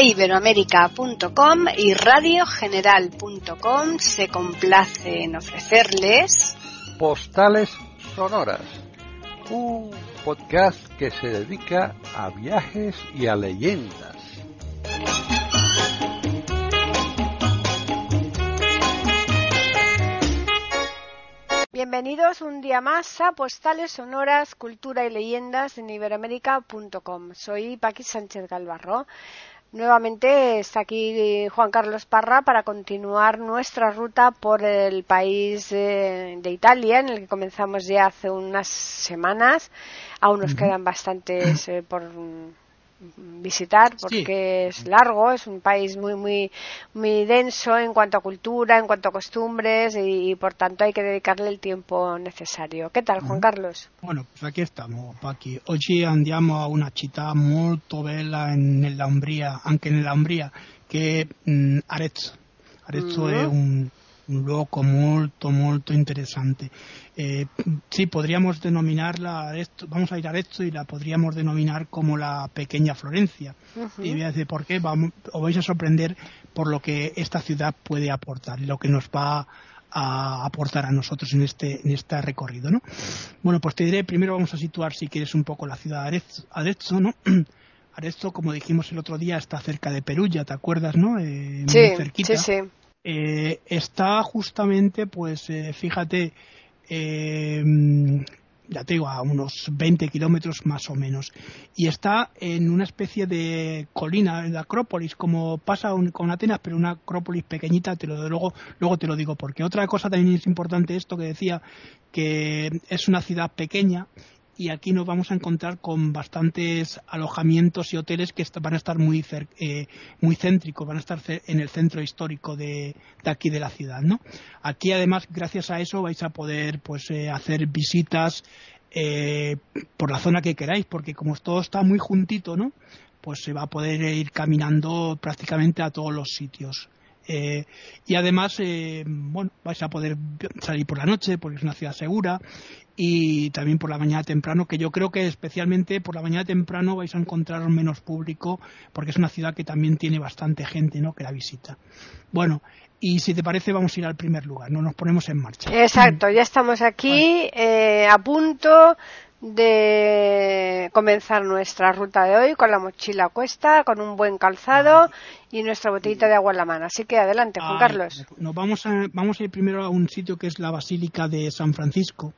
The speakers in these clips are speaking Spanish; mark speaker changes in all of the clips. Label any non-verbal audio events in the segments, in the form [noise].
Speaker 1: de iberoamérica.com y radiogeneral.com se complace en ofrecerles
Speaker 2: Postales Sonoras, un podcast que se dedica a viajes y a leyendas.
Speaker 1: Bienvenidos un día más a Postales Sonoras, Cultura y Leyendas en iberoamérica.com. Soy Paqui Sánchez Galvarro. Nuevamente está aquí Juan Carlos Parra para continuar nuestra ruta por el país eh, de Italia, en el que comenzamos ya hace unas semanas. Aún nos quedan bastantes eh, por visitar porque es largo, es un país muy muy muy denso en cuanto a cultura, en cuanto a costumbres y, por tanto hay que dedicarle el tiempo necesario. ¿Qué tal, Juan Carlos?
Speaker 3: Bueno, pues aquí estamos, Paqui. Oggi andiamo a una città molto bella nella Umbria, anche nella Umbria, che è mm, Arezzo. Arezzo è un un loco molto molto interesante. Eh, sí, podríamos denominarla, vamos a ir a esto y la podríamos denominar como la pequeña Florencia. Y voy a decir por qué, vamos, os vais a sorprender por lo que esta ciudad puede aportar, lo que nos va a aportar a nosotros en este, en este recorrido, ¿no? Bueno, pues te diré, primero vamos a situar, si quieres, un poco la ciudad de Arezzo, ¿no? [clears throat] Arezzo, como dijimos el otro día, está cerca de Perugia, ¿te acuerdas, no?
Speaker 1: Eh, sí, muy cerquita. sí, sí.
Speaker 3: Eh, está justamente, pues eh, fíjate, eh, ya te digo, a unos 20 kilómetros más o menos. Y está en una especie de colina, de Acrópolis, como pasa con Atenas, pero una Acrópolis pequeñita, te lo, luego, luego te lo digo, porque otra cosa también es importante esto que decía, que es una ciudad pequeña y aquí nos vamos a encontrar con bastantes alojamientos y hoteles que van a estar muy, eh, muy céntricos, van a estar en el centro histórico de, aquí de la ciudad, ¿no? Aquí además, gracias a eso, vais a poder pues eh, hacer visitas eh, por la zona que queráis, porque como todo está muy juntito, ¿no? Pues se va a poder ir caminando prácticamente a todos los sitios. Eh, y además, eh, bueno, vais a poder salir por la noche porque es una ciudad segura y también por la mañana temprano, que yo creo que especialmente por la mañana temprano vais a encontrar menos público porque es una ciudad que también tiene bastante gente ¿no? que la visita. Bueno, y si te parece vamos a ir al primer lugar, no nos ponemos en marcha.
Speaker 1: Exacto, ya estamos aquí eh, a punto de comenzar nuestra ruta de hoy con la mochila a cuesta, con un buen calzado y nuestra botellita de agua en la mano. Así que adelante, Juan Carlos.
Speaker 3: Nos vamos a, vamos a ir primero a un sitio que es la Basílica de San Francisco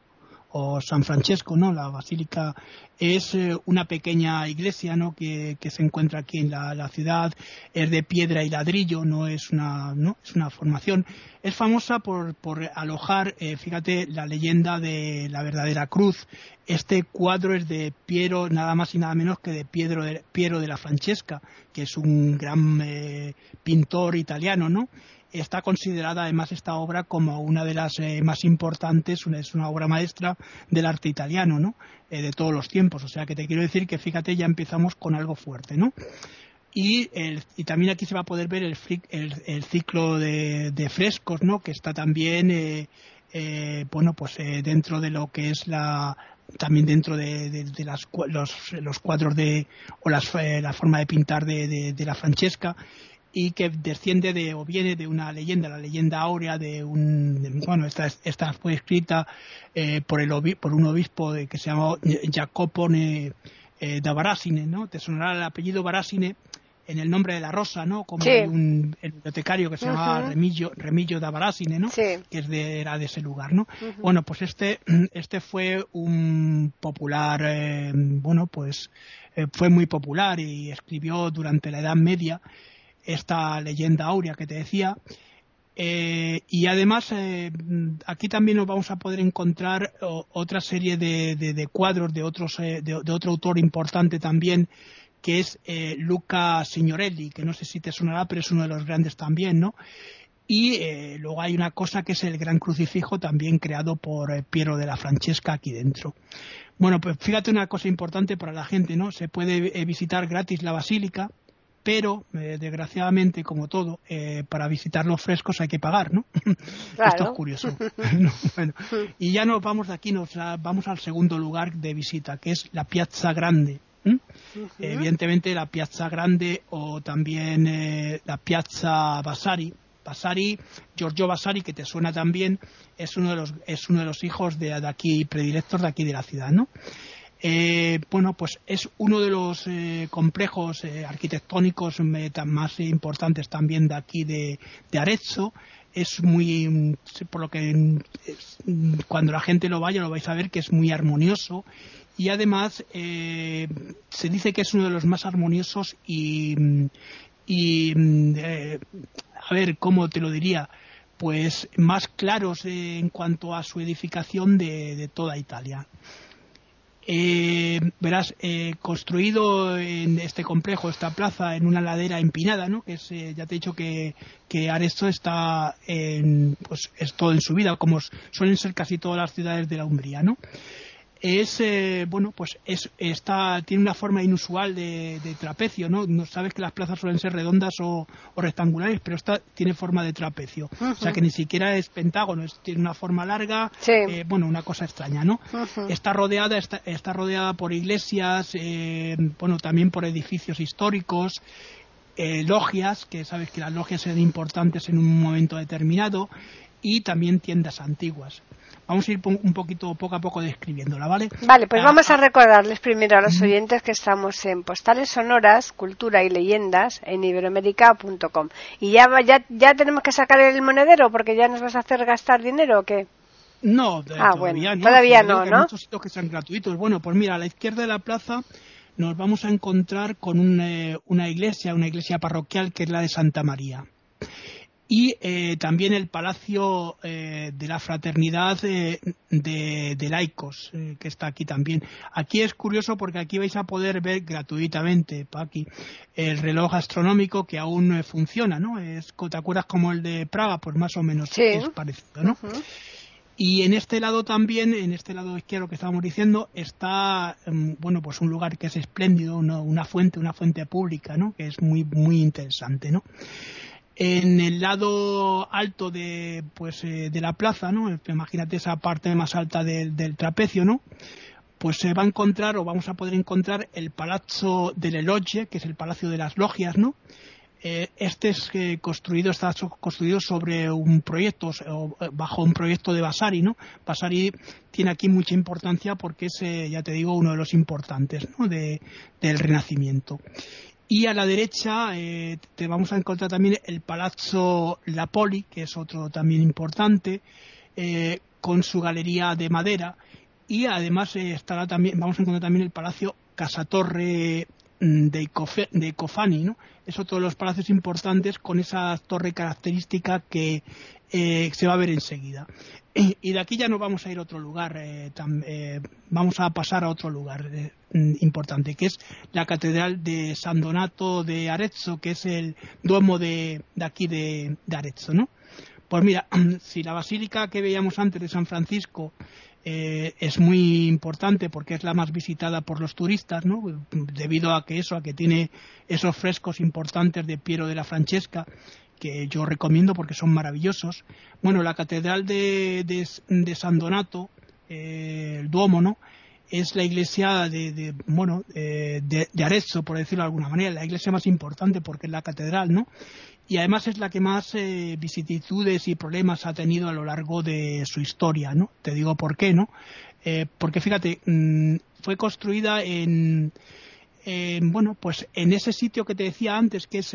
Speaker 3: o San Francesco, ¿no? La basílica es eh, una pequeña iglesia, ¿no? Que, se encuentra aquí en la, ciudad, es de piedra y ladrillo, no es una, no es una formación. Es famosa por, por alojar, eh, fíjate, la leyenda de la verdadera cruz. Este cuadro es de Piero, nada más y nada menos que de Piero de, Piero de la Francesca, que es un gran eh, pintor italiano, ¿no? Está considerada además esta obra como una de las eh, más importantes, es una obra maestra del arte italiano, ¿no? Eh, de todos los tiempos. O sea que te quiero decir que fíjate, ya empezamos con algo fuerte, ¿no? Y, y también aquí se va a poder ver el, el, ciclo de, frescos, ¿no? Que está también, eh, bueno, pues dentro de lo que es la, también dentro de, las, los, cuadros de o las, la forma de pintar de, la Francesca y que desciende de o viene de una leyenda, la leyenda áurea de un bueno esta esta fue escrita eh, por el por un obispo de, que se llamó Jacopo eh, da Barasine, ¿no? Te sonará el apellido Barasine en el nombre de la rosa, ¿no? Como un bibliotecario que se llamaba Remillo, Remillo da Barasine, ¿no? Que es de, era de ese lugar, ¿no? Bueno, pues este, [clears throat] este fue un popular, eh, bueno, pues fue muy popular y escribió durante la Edad Media esta leyenda áurea que te decía. Eh, y además eh, aquí también nos vamos a poder encontrar otra serie de, cuadros de, otros, eh, de, otro autor importante también que es Luca Signorelli, que no sé si te sonará, pero es uno de los grandes también, ¿no? Y luego hay una cosa que es el gran crucifijo también creado por Piero de la Francesca aquí dentro. Bueno, pues fíjate una cosa importante para la gente, ¿no? Se puede visitar gratis la basílica, pero eh, desgraciadamente, como todo, eh, para visitar los frescos hay que pagar, ¿no? [laughs] Esto es curioso. [laughs] [laughs] y ya nos vamos de aquí, nos vamos al segundo lugar de visita, que es la Piazza Grande. Evidentemente la Piazza Grande o también eh, la Piazza Vasari. Vasari, Giorgio Vasari, que te suena también, es uno de los, es uno de los hijos de, de aquí, predilectos de aquí de la ciudad, ¿no? Eh, bueno, pues es uno de los eh, complejos eh, arquitectónicos más importantes también de aquí de, Arezzo. Es muy, por lo que cuando la gente lo vaya lo vais a ver que es muy armonioso y además se dice que es uno de los más armoniosos y, a ver, ¿cómo te lo diría? Pues más claros en cuanto a su edificación de toda Italia. Eh, verás, eh, construido en este complejo, esta plaza, en una ladera empinada, ¿no? Que es, eh, ya te he dicho que, que Arezzo está en, pues, es todo en su vida, como suelen ser casi todas las ciudades de la Umbría, ¿no? Es eh, bueno pues es, está tiene una forma inusual de, trapecio no no sabes que las plazas suelen ser redondas o, rectangulares pero esta tiene forma de trapecio. O sea que ni siquiera es pentágono tiene una forma larga eh, bueno una cosa extraña no está rodeada está, está, rodeada por iglesias eh, bueno también por edificios históricos logias que sabes que las logias eran importantes en un momento determinado y también tiendas antiguas vamos a ir un poquito poco a poco describiéndola, ¿vale?
Speaker 1: Vale, pues ah, vamos a ah. recordarles primero a los oyentes que estamos en Postales Sonoras, Cultura y Leyendas en iberoamérica.com. Y ya, ya, ya tenemos que sacar el monedero porque ya nos vas a hacer gastar dinero o qué?
Speaker 3: No,
Speaker 1: ah, todavía no. Todavía no, ¿no?
Speaker 3: muchos sitios que sean gratuitos. Bueno, pues mira, a la izquierda de la plaza nos vamos a encontrar con eh, una iglesia, una iglesia parroquial que es la de Santa María y eh, también el Palacio eh, de la Fraternidad de, Laicos, eh, que está aquí también. Aquí es curioso porque aquí vais a poder ver gratuitamente, Paqui, el reloj astronómico que aún funciona, ¿no? Es, ¿Te acuerdas como el de Praga? Pues más o menos es parecido, ¿no? Y en este lado también, en este lado izquierdo que estábamos diciendo, está, em, bueno, pues un lugar que es espléndido, una fuente, una fuente pública, ¿no? Que es muy, muy interesante, ¿no? En el lado alto de pues eh, de la plaza no imagínate esa parte más alta del trapecio no pues se va a encontrar o vamos a poder encontrar el Palazzo delle Logge que es el palacio de las logias no eh, este es eh, construido está construido sobre un proyecto o bajo un proyecto de Vasari no Vasari tiene aquí mucha importancia porque es ya te digo uno de los importantes ¿no? de, del Renacimiento y a la derecha eh, te vamos a encontrar también el Palazzo La Poli, que es otro también importante, eh, con su galería de madera. Y además eh, estará también, vamos a encontrar también el Palacio Casatorre mm, de, de Cofani, ¿no? Es otro de los palacios importantes con esa torre característica que se va a ver enseguida. Y de aquí ya no vamos a ir a otro lugar, vamos a pasar a otro lugar. Mm, importante, que es la Catedral de San Donato de Arezzo, que es el duomo de, aquí de, Arezzo, ¿no? Pues mira, [clears throat] si la basílica que veíamos antes de San Francisco eh, es muy importante porque es la más visitada por los turistas, ¿no? Debido a que eso, a que tiene esos frescos importantes de Piero de la Francesca, que yo recomiendo porque son maravillosos. Bueno, la catedral de, de, San Donato, eh, el Duomo, ¿no? es la iglesia de, bueno eh, de, Arezzo, por decirlo de alguna manera, la iglesia más importante porque es la catedral, ¿no? Y además es la que más eh, y problemas ha tenido a lo largo de su historia, ¿no? Te digo por qué, ¿no? Eh, porque fíjate, mm, fue construida en, bueno, pues en ese sitio que te decía antes, que es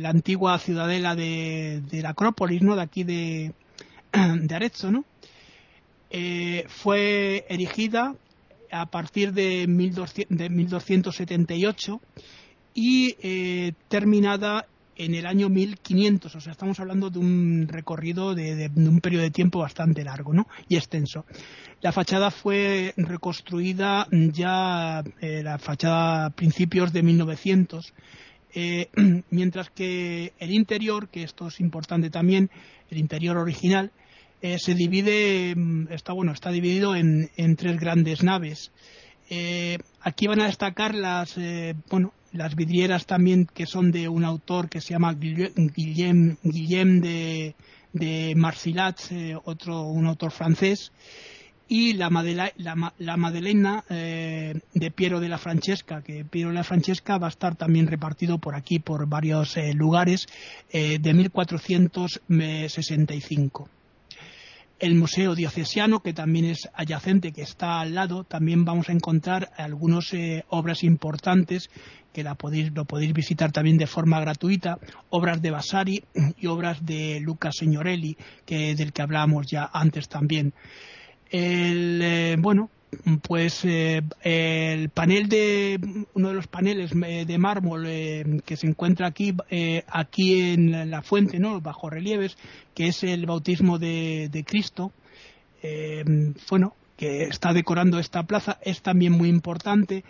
Speaker 3: la antigua ciudadela de, la Acrópolis, ¿no? De aquí de, [clears throat] de Arezzo, ¿no? fue erigida a partir de, 1278 y eh, terminada en el año 1500. O sea, estamos hablando de un recorrido de, un periodo de tiempo bastante largo ¿no? y extenso. La fachada fue reconstruida ya, eh, la fachada a principios de 1900. Eh, [clears throat] mientras que el interior, que esto es importante también, el interior original, eh, se divide, mm, está bueno, está dividido en, tres grandes naves. Eh, aquí van a destacar las, bueno, las vidrieras también que son de un autor que se llama Guillem, Guillem de, de Marcilat, otro, un autor francés. y la, la, Madelena eh, de Piero de la Francesca, que Piero de la Francesca va a estar también repartido por aquí, por varios eh, lugares, eh, de 1465. El Museo Diocesiano, que también es adyacente, que está al lado, también vamos a encontrar algunas obras importantes que la podéis, lo podéis visitar también de forma gratuita, obras de Vasari y obras de Luca Signorelli, que, del que hablábamos ya antes también. El, eh, bueno, pues eh, el panel de uno de los paneles eh, de mármol que se encuentra aquí aquí en la fuente no bajo relieves que es el bautismo de, Cristo bueno que está decorando esta plaza es también muy importante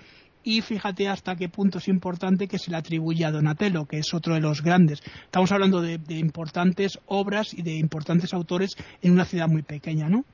Speaker 3: y fíjate hasta qué punto es importante que se le atribuye a Donatello, que es otro de los grandes. Estamos hablando de, de importantes obras y de importantes autores en una ciudad muy pequeña, ¿no?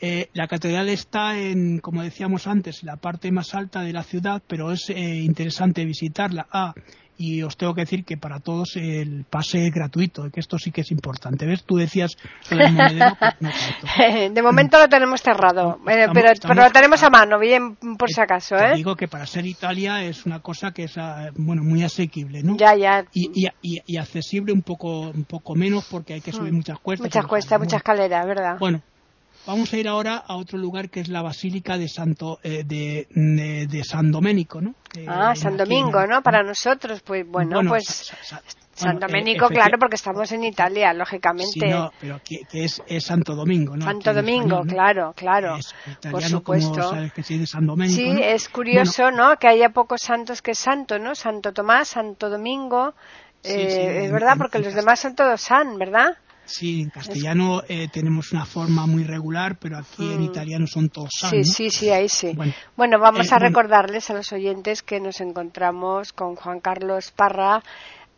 Speaker 3: Eh, la catedral está en, como decíamos antes, la parte más alta de la ciudad, pero es eh, interesante visitarla. Ah, y os tengo que decir que para todos el pase es gratuito, que esto sí que es importante. ¿Ves? Tú decías
Speaker 1: pues [laughs] De momento lo tenemos cerrado, eh, pero, lo tenemos a mano, bien por si acaso. ¿eh?
Speaker 3: digo que para ser Italia es una cosa que es ah, bueno muy asequible, ¿no?
Speaker 1: Ya, ya.
Speaker 3: Y, y, accesible un poco, un poco menos porque hay que subir mm. muchas cuestas.
Speaker 1: Muchas cuestas, muchas escaleras, ¿verdad?
Speaker 3: Bueno, Vamos a ir ahora a otro lugar que es la Basílica de Santo eh, de, San Domenico, ¿no?
Speaker 1: ah, San Domingo, ¿no? Para nosotros, pues bueno, pues San Domenico, claro, porque estamos en Italia, lógicamente. Sí,
Speaker 3: no, pero que, es, Santo Domingo, ¿no?
Speaker 1: Santo Domingo, claro, claro. por supuesto.
Speaker 3: sabes que sí, de San Domenico,
Speaker 1: sí, es curioso, ¿no? Que haya pocos santos que santo, ¿no? Santo Tomás, Santo Domingo. Eh, es verdad, porque los demás son todos San, ¿verdad?
Speaker 3: Sí, en castellano eh, tenemos una forma muy regular, pero aquí en mm. italiano son todos san,
Speaker 1: Sí, sí, sí, ahí sí. Bueno, vamos eh, a recordarles a los oyentes que nos encontramos con Juan Carlos Parra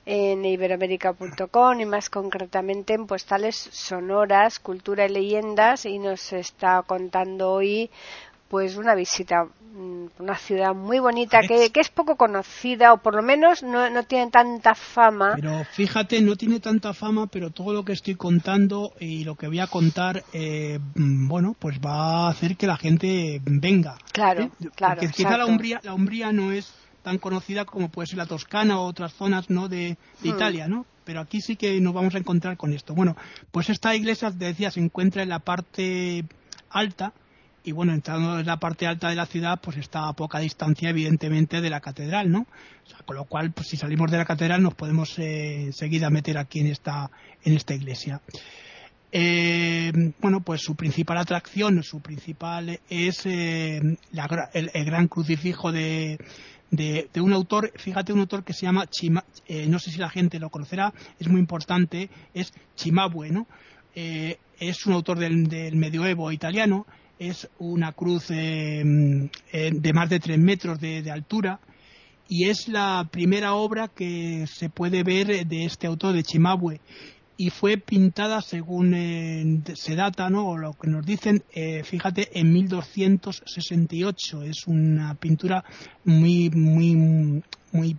Speaker 1: en iberoamérica.com y más concretamente en postales sonoras, cultura y leyendas y nos está contando hoy pues una visita Mm, una ciudad muy bonita que, es poco conocida o por lo menos no, no, tiene tanta fama.
Speaker 3: Pero fíjate, no tiene tanta fama, pero todo lo que estoy contando y lo que voy a contar, eh, mm, bueno, pues va a hacer que la gente venga.
Speaker 1: Claro, ¿eh? claro.
Speaker 3: Porque quizá la Umbría, la Umbría no es tan conocida como puede ser la Toscana o otras zonas no de, hmm. Italia, ¿no? Pero aquí sí que nos vamos a encontrar con esto. Bueno, pues esta iglesia, te decía, se encuentra en la parte alta y bueno, entrando en la parte alta de la ciudad, pues está a poca distancia, evidentemente, de la catedral, ¿no? O sea, con lo cual, pues si salimos de la catedral, nos podemos eh, enseguida meter aquí en esta, en esta iglesia. Eh, bueno, pues su principal atracción, su principal es eh, el, gran crucifijo de, de, un autor, fíjate, un autor que se llama Chima, no sé si la gente lo conocerá, es muy importante, es Chimabue, ¿no? es un autor del, del medioevo italiano es una cruz eh, eh, de más de tres metros de, altura y es la primera obra que se puede ver de este autor de Chimabue. Y fue pintada según eh, se data no o lo que nos dicen fíjate en 1268 es una pintura muy muy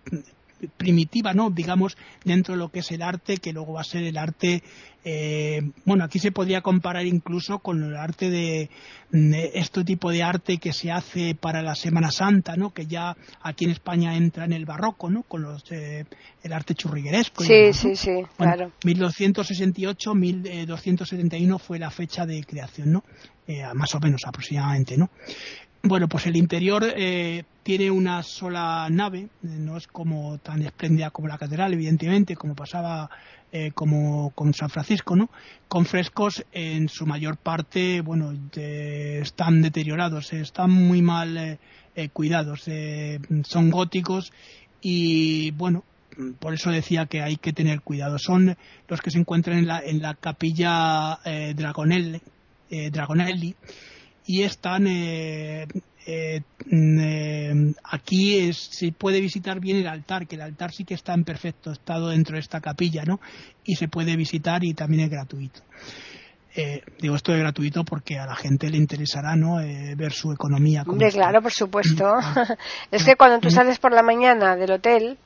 Speaker 3: primitiva, ¿no? Digamos, dentro de lo que es el arte, que luego va a ser el arte, eh, bueno, aquí se podría comparar incluso con el arte de, este tipo de arte que se hace para la Semana Santa, ¿no? Que ya aquí en España entra en el barroco, ¿no? Con los, eh, el arte churrigueresco.
Speaker 1: Sí, sí, sí, claro.
Speaker 3: 1268, 1271 fue la fecha de creación, ¿no? Eh, más o menos aproximadamente, ¿no? Bueno, pues el interior eh, tiene una sola nave, no es como tan espléndida como la catedral, evidentemente, como pasaba eh, como con San Francisco, ¿no? Con frescos en su mayor parte, bueno, están deteriorados, están muy mal eh, cuidados, son góticos y bueno, por eso decía que hay que tener cuidado. Son los que se encuentran en la, en la capilla Dragonelli, Dragonelli y están eh, eh, eh, aquí se puede visitar bien el altar, que el altar sí que está en perfecto estado dentro de esta capilla, ¿no? Y se puede visitar y también es gratuito. digo esto es gratuito porque a la gente le interesará no ver su economía
Speaker 1: Hombre, claro por supuesto. [laughs] Es que cuando tú sales por la mañana del hotel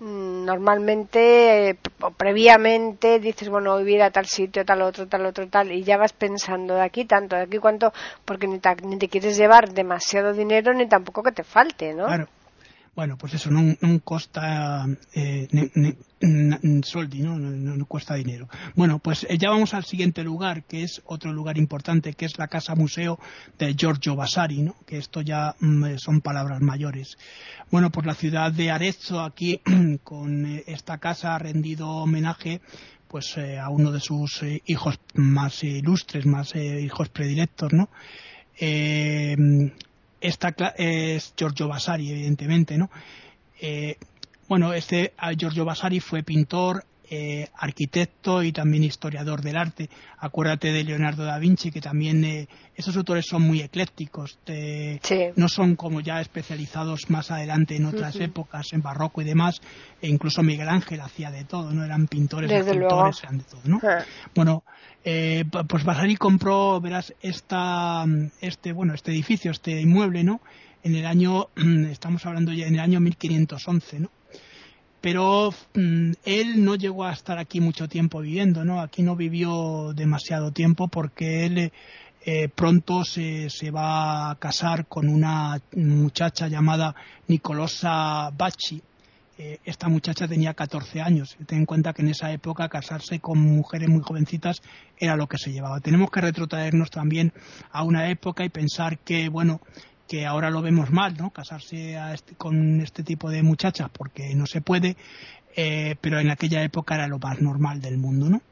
Speaker 1: mm, normalmente o previamente dices, bueno, voy a ir a tal sitio, tal otro, tal otro, tal, y ya vas pensando de aquí tanto, de aquí cuánto, porque ni, ni te quieres llevar demasiado dinero ni tampoco que te falte, ¿no?
Speaker 3: Claro. Bueno, pues eso no costa eh, soldi, ¿no? Cuesta dinero. Bueno, pues eh, ya vamos al siguiente lugar, que es otro lugar importante, que es la casa museo de Giorgio Vasari, ¿no? Que esto ya mm, son palabras mayores. Bueno, pues la ciudad de Arezzo aquí [clears throat] con eh, esta casa ha rendido homenaje pues eh, a uno de sus hijos más ilustres, más hijos predilectos, ¿no? Esta es Giorgio Vasari, evidentemente, ¿no? Eh, bueno, este Giorgio Vasari fue pintor, eh, arquitecto y también historiador del arte. Acuérdate de Leonardo da Vinci, que también eh, esos autores son muy eclécticos, no son como ya especializados más adelante en otras épocas, en barroco y demás, e incluso Miguel Ángel hacía de todo, no eran pintores, escultores, eran de todo, ¿no? Ah. Bueno, eh, pues Vasari compró, verás, esta, este, bueno, este edificio, este inmueble, ¿no? En el año, [clears throat] estamos hablando ya en el año 1511, ¿no? Pero mm, él no llegó a estar aquí mucho tiempo viviendo, ¿no? Aquí no vivió demasiado tiempo porque él eh, pronto se, se, va a casar con una muchacha llamada Nicolosa Bacci, eh, esta muchacha tenía 14 años. Ten en cuenta que en esa época casarse con mujeres muy jovencitas era lo que se llevaba. Tenemos que retrotraernos también a una época y pensar que, bueno, que ahora lo vemos mal, ¿no? Casarse este, con este tipo de muchachas porque no se puede, eh, pero en aquella época era lo más normal del mundo, ¿no?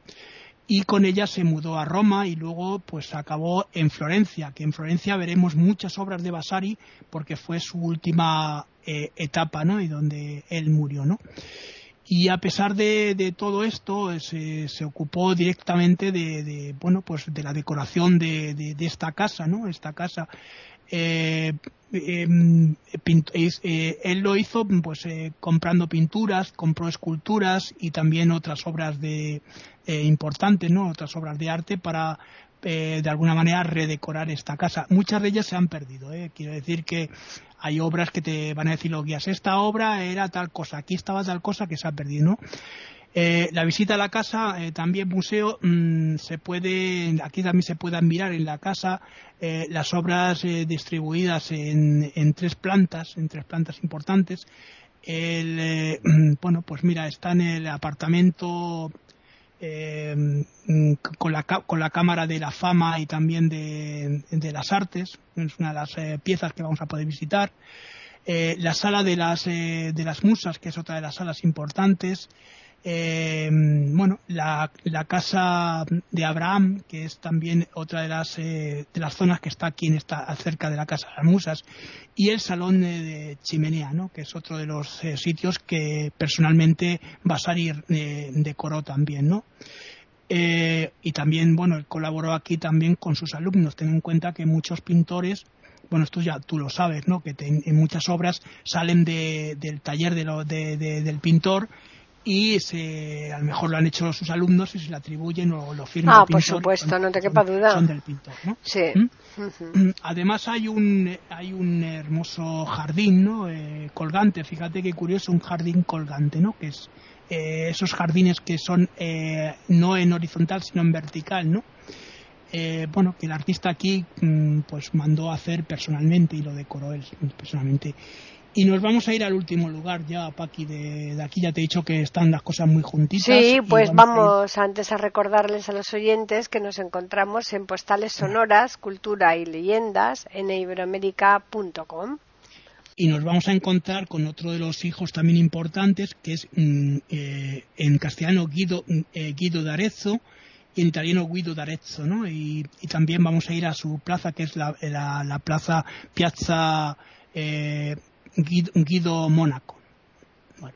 Speaker 3: y con ella se mudó a Roma y luego pues acabó en Florencia, que en Florencia veremos muchas obras de Vasari porque fue su última eh, etapa, ¿no? Y donde él murió, ¿no? Y a pesar de, todo esto, eh, se, ocupó directamente de, bueno, pues de la decoración de, esta casa, ¿no? Esta casa eh, em, él lo hizo pues comprando pinturas, compró esculturas y también otras obras de, eh, importantes, ¿no? Otras obras de arte para eh, de alguna manera redecorar esta casa. Muchas de ellas se han perdido. ¿eh? Quiero decir que hay obras que te van a decir los guías, esta obra era tal cosa, aquí estaba tal cosa que se ha perdido. ¿no? Eh, la visita a la casa, también museo, mm, se puede, aquí también se pueden mirar en la casa las obras distribuidas en, en, tres plantas, en tres plantas importantes. El, [clears throat] bueno, pues mira, está en el apartamento eh, con, la, con la Cámara de la Fama y también de, las Artes, es una de las eh, piezas que vamos a poder visitar. Eh, la sala de las, de las musas, que es otra de las salas importantes. Eh, bueno, la, casa de Abraham, que es también otra de las, eh, de las zonas que está aquí en esta, cerca de la casa de las musas, y el salón de, Chimenea, ¿no? que es otro de los eh, sitios que personalmente Vasari decoró también. ¿no? y también, bueno, él colaboró aquí también con sus alumnos. Ten en cuenta que muchos pintores bueno, esto ya tú lo sabes, ¿no? Que en muchas obras salen del taller de del pintor y se, a lo mejor lo han hecho sus alumnos y se le atribuyen o lo firman.
Speaker 1: Ah, por supuesto, no te quepa duda.
Speaker 3: Son del pintor, ¿no?
Speaker 1: Sí.
Speaker 3: ¿Mm? Además hay un, hay un hermoso jardín, ¿no? Eh, colgante, fíjate qué curioso, un jardín colgante, ¿no? Que es eh, esos jardines que son eh, no en horizontal sino en vertical, ¿no? bueno, que el artista aquí mm, pues mandó a hacer personalmente y lo decoró él personalmente. Y nos vamos a ir al último lugar ya, Paqui, de, de aquí ya te he dicho que están las cosas muy juntitas.
Speaker 1: Sí, pues vamos, antes a recordarles a los oyentes que nos encontramos en Postales Sonoras, Cultura y Leyendas en iberoamérica.com.
Speaker 3: Y nos vamos a encontrar con otro de los hijos también importantes, que es mm, eh, en castellano Guido, eh, Guido d'Arezzo y en italiano Guido d'Arezzo, ¿no? Y, también vamos a ir a su plaza, que es la, la plaza Piazza eh, Guido, Mónaco. Bueno,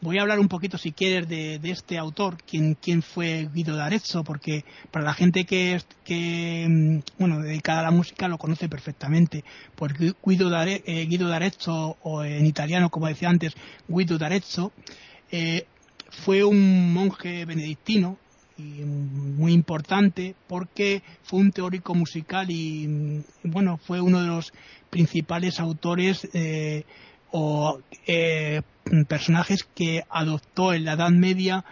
Speaker 3: voy a hablar un poquito, si quieres, de, este autor, quién, quién fue Guido d'Arezzo, porque para la gente que, que mm, bueno, dedicada a la música lo conoce perfectamente. Porque Guido, eh, Guido d'Arezzo, o en italiano, como decía antes, Guido d'Arezzo, eh, fue un monje benedictino y muy importante porque fue un teórico musical y bueno fue uno de los principales autores eh, o personajes que adoptó en la Edad Media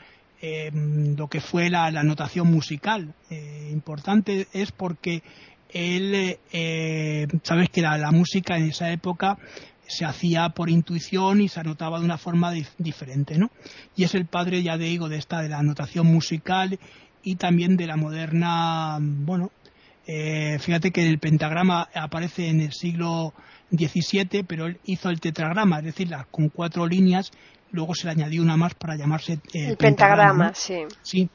Speaker 3: lo que fue la, notación musical. importante es porque él, sabes que la, música en esa época se hacía por intuición y se anotaba de una forma diferente, ¿no? Y es el padre, ya digo, de esta, de la notación musical y también de la moderna, bueno, eh, fíjate que el pentagrama aparece en el siglo XVII, pero él hizo el tetragrama, es decir, con cuatro líneas, luego se le añadió una más para llamarse
Speaker 1: eh, el pentagrama, sí.
Speaker 3: Sí,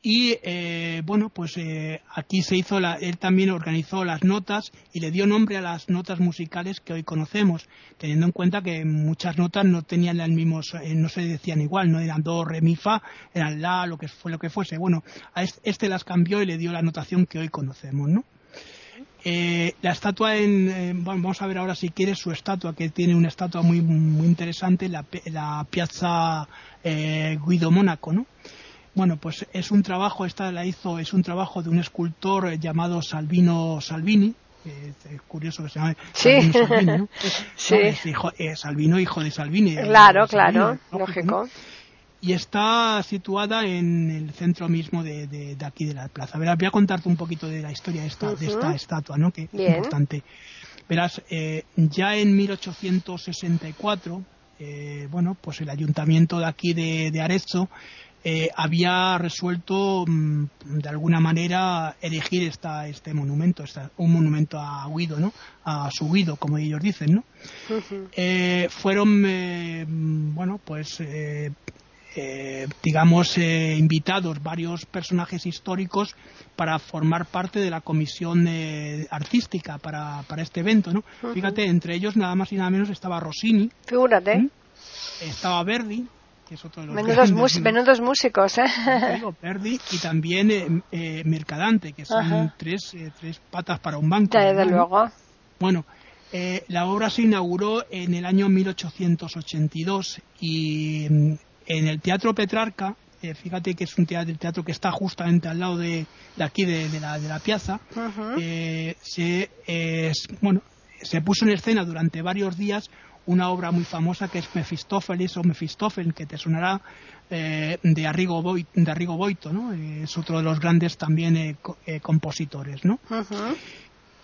Speaker 3: y eh, bueno, pues eh, aquí se hizo, la, él también organizó las notas y le dio nombre a las notas musicales que hoy conocemos, teniendo en cuenta que muchas notas no tenían el mismo, eh, no se decían igual, no eran do, re, mi, fa, eran la, lo que fue lo que fuese. Bueno, a este las cambió y le dio la notación que hoy conocemos, ¿no? la estatua en, vamos a ver ahora si quieres su estatua, que tiene una estatua muy, muy interesante, la, la Piazza Guido Mónaco, ¿no? Bueno, pues es un trabajo, esta la hizo, es un trabajo de un escultor llamado Salvino Salvini, es curioso que se llame
Speaker 1: sí.
Speaker 3: Salvini, ¿no? [laughs]
Speaker 1: sí.
Speaker 3: hijo, eh, Salvino, hijo de Salvini.
Speaker 1: Claro, claro, lógico.
Speaker 3: Y está situada en el centro mismo de, aquí de la plaza. Verás, voy a contarte un poquito de la historia de esta, de esta estatua, ¿no? Que es importante. Verás, eh, ya en 1864, eh, bueno, pues el ayuntamiento de aquí de, de Arezzo eh, había resuelto mm, de alguna manera elegir esta, este monumento, un monumento a Guido, ¿no? A su Guido, como ellos dicen, ¿no? Eh, fueron, eh, bueno, pues, digamos, invitados varios personajes históricos para formar parte de la comisión artística para, para, este evento, ¿no? Fíjate, entre ellos nada más y nada menos estaba Rossini.
Speaker 1: Figúrate.
Speaker 3: Estaba Verdi,
Speaker 1: menudos, músicos, ¿eh?
Speaker 3: Perdi y también eh, eh, Mercadante, que son tres, eh, tres patas para un banco.
Speaker 1: Desde luego.
Speaker 3: Bueno, la obra se inauguró en el año 1882 y mm, en el Teatro Petrarca, fíjate que es un teatro, teatro que está justamente al lado de, aquí de, la, de la piazza, se, bueno, se puso en escena durante varios días una obra muy famosa que es Mefistófeles o Mefistófeles, que te sonará eh, de, Arrigo Boito, de Arrigo Boito, ¿no? Es otro de los grandes también eh, eh, compositores, ¿no?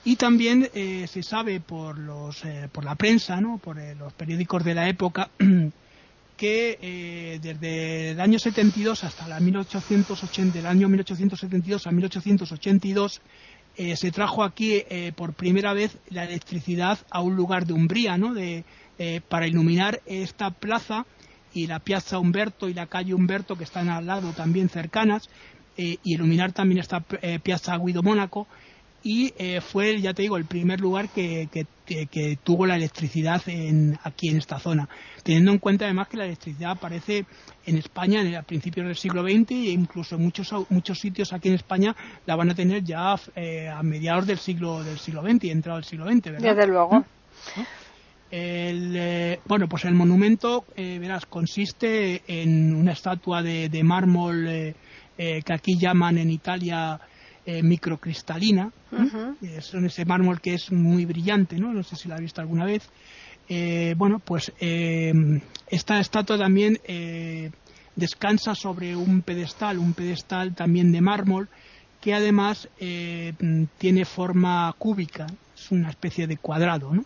Speaker 3: Y también se sabe por, los, por la prensa, ¿no? por los periódicos de la época, [clears throat] que desde el año 72 hasta la 1880, del año 1872 a 1882 se trajo aquí por primera vez la electricidad a un lugar de Umbría, ¿no? De, eh, para iluminar esta plaza y la Piazza Humberto y la calle Humberto que están al lado también cercanas eh, y iluminar también esta eh, Piazza Guido Mónaco y fue, ya te digo, el primer lugar que, tuvo la electricidad en, aquí en esta zona. Teniendo en cuenta además que la electricidad aparece en España en, a principios del siglo XX e incluso muchos, muchos sitios aquí en España la van a tener ya a mediados del siglo del siglo XX y entrado el siglo XX, ¿verdad?
Speaker 1: Desde luego.
Speaker 3: El, eh, bueno, pues el monumento, eh, verás, consiste en una estatua de, mármol eh, que aquí llaman en Italia microcristalina. Es ese mármol que es muy brillante, ¿no? No sé si la has visto alguna vez. bueno, pues esta estatua también descansa sobre un pedestal, un pedestal también de mármol que además tiene forma cúbica, es una especie de cuadrado, ¿no?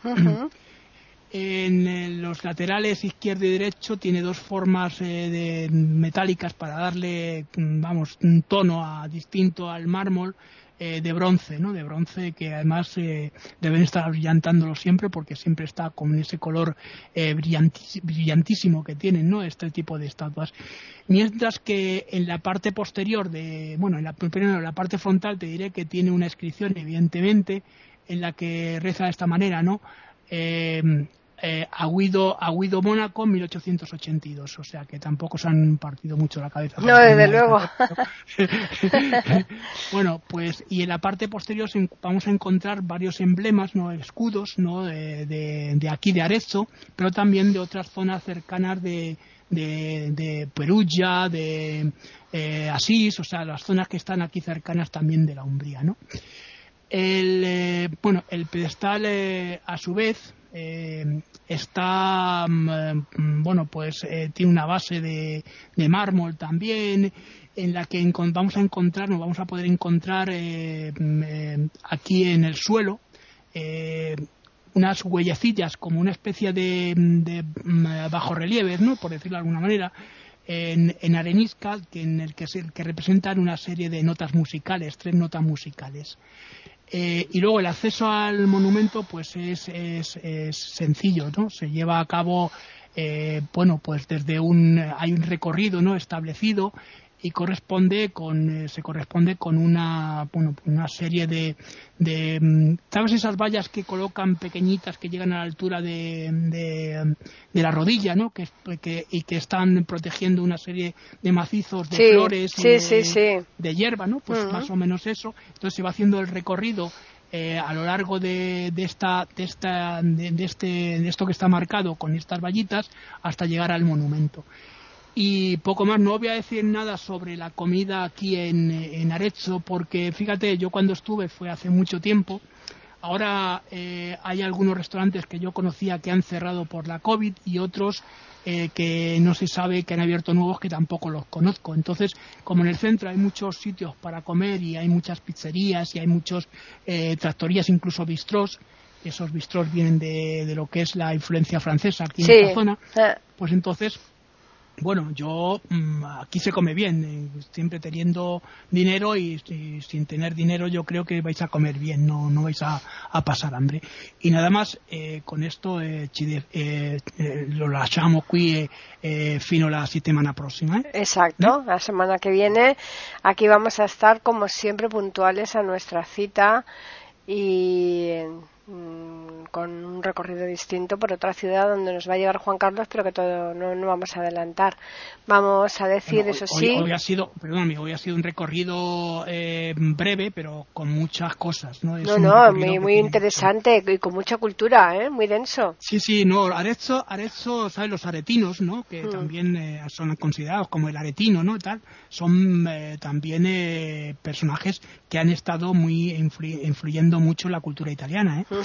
Speaker 3: En los laterales izquierdo y derecho tiene dos formas eh, de metálicas para darle, mm, vamos, un tono a, distinto al mármol eh, de bronce, ¿no? De bronce que además eh, deben estar brillantándolo siempre porque siempre está con ese color brillantísimo que tienen, ¿no? Este tipo de estatuas. Mientras que en la parte posterior de, bueno, en la, en la parte frontal te diré que tiene una inscripción, evidentemente, en la que reza de esta manera, ¿no? eh, eh, Aguido, Aguido Mónaco 1882, o sea que tampoco se han partido mucho la cabeza.
Speaker 1: No, desde luego. [laughs]
Speaker 3: bueno, pues y en la parte posterior vamos a encontrar varios emblemas, no escudos, no de, aquí de Arezzo, pero también de otras zonas cercanas de, de, Perugia, de eh, Asís, o sea, las zonas que están aquí cercanas también de la Umbría, ¿no? El, eh, bueno, el pedestal, a su vez, Eh, está, mm, bueno, pues eh, tiene una base de, mármol también, en la que vamos a encontrar, nos vamos a poder encontrar mm, aquí en el suelo unas huellecillas como una especie de, de bajorrelieves, ¿no? Por decirlo de alguna manera, en, en arenisca que en el que representan una serie de notas musicales, tres notas musicales. Eh, y luego el acceso al monumento pues es, es, sencillo, ¿no? Se lleva a cabo, eh, bueno, pues desde un, hay un recorrido, ¿no? Establecido y corresponde con eh, se corresponde con una bueno una serie de, de mm, sabes esas vallas que colocan pequeñitas que llegan a la altura de, de, la rodilla no que, que, y que están protegiendo una serie de macizos de flores y de, hierba no pues más o menos eso. Entonces se va haciendo el recorrido eh, a lo largo de, de esta de esta de, este de esto que está marcado con estas vallitas hasta llegar al monumento y poco más, no voy a decir nada sobre la comida aquí en, en Arezzo, porque fíjate, yo cuando estuve fue hace mucho tiempo. Ahora eh, hay algunos restaurantes que yo conocía que han cerrado por la COVID y otros eh, que no se sabe que han abierto nuevos que tampoco los conozco. Entonces, como en el centro hay muchos sitios para comer y hay muchas pizzerías y hay muchos eh, tractorías, incluso bistrós, esos bistrós vienen de, de, lo que es la influencia francesa aquí en esta zona, pues entonces bueno, yo mm, aquí se come bien, eh, siempre teniendo dinero y, sin tener dinero yo creo que vais a comer bien, no, no vais a, pasar hambre. Y nada más, eh, con esto eh, eh, lo lasciamo qui fino la semana próxima.
Speaker 1: Exacto, la semana que viene aquí vamos a estar como siempre puntuales a nuestra cita y Mm, con un recorrido distinto por otra ciudad donde nos va a llevar Juan Carlos, pero que todo no, no vamos a adelantar. Vamos a decir, eso sí.
Speaker 3: Hoy ha sido, perdón, hoy ha sido un recorrido eh, breve, pero con muchas cosas, ¿no?
Speaker 1: no, no, muy, muy interesante y con mucha cultura, ¿eh? Muy denso.
Speaker 3: Sí, sí, no, Arezzo, Arezzo, ¿sabes? Los aretinos, ¿no? Que mm. también eh, son considerados como el aretino, ¿no? Tal, son eh, también personajes que han estado muy influyendo mucho en la cultura italiana, ¿eh?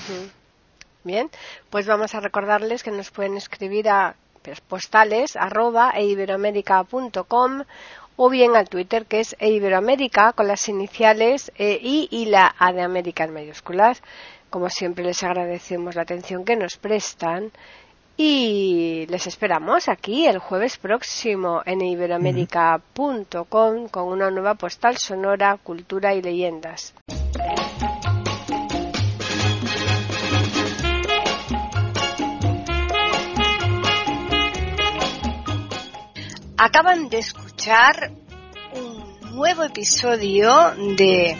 Speaker 1: Bien, pues vamos a recordarles que nos pueden escribir a postales arroba eiberoamerica.com o bien al Twitter que es eiberoamerica con las iniciales e, y la A de América en mayúsculas. Como siempre les agradecemos la atención que nos prestan y les esperamos aquí el jueves próximo en iberoamerica.com con una nueva postal sonora, cultura y leyendas. Acaban de escuchar un nuevo episodio de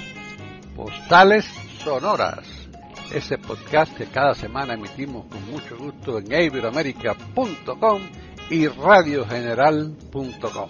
Speaker 2: Postales Sonoras, ese podcast que cada semana emitimos con mucho gusto en iberoamerica.com y radiogeneral.com.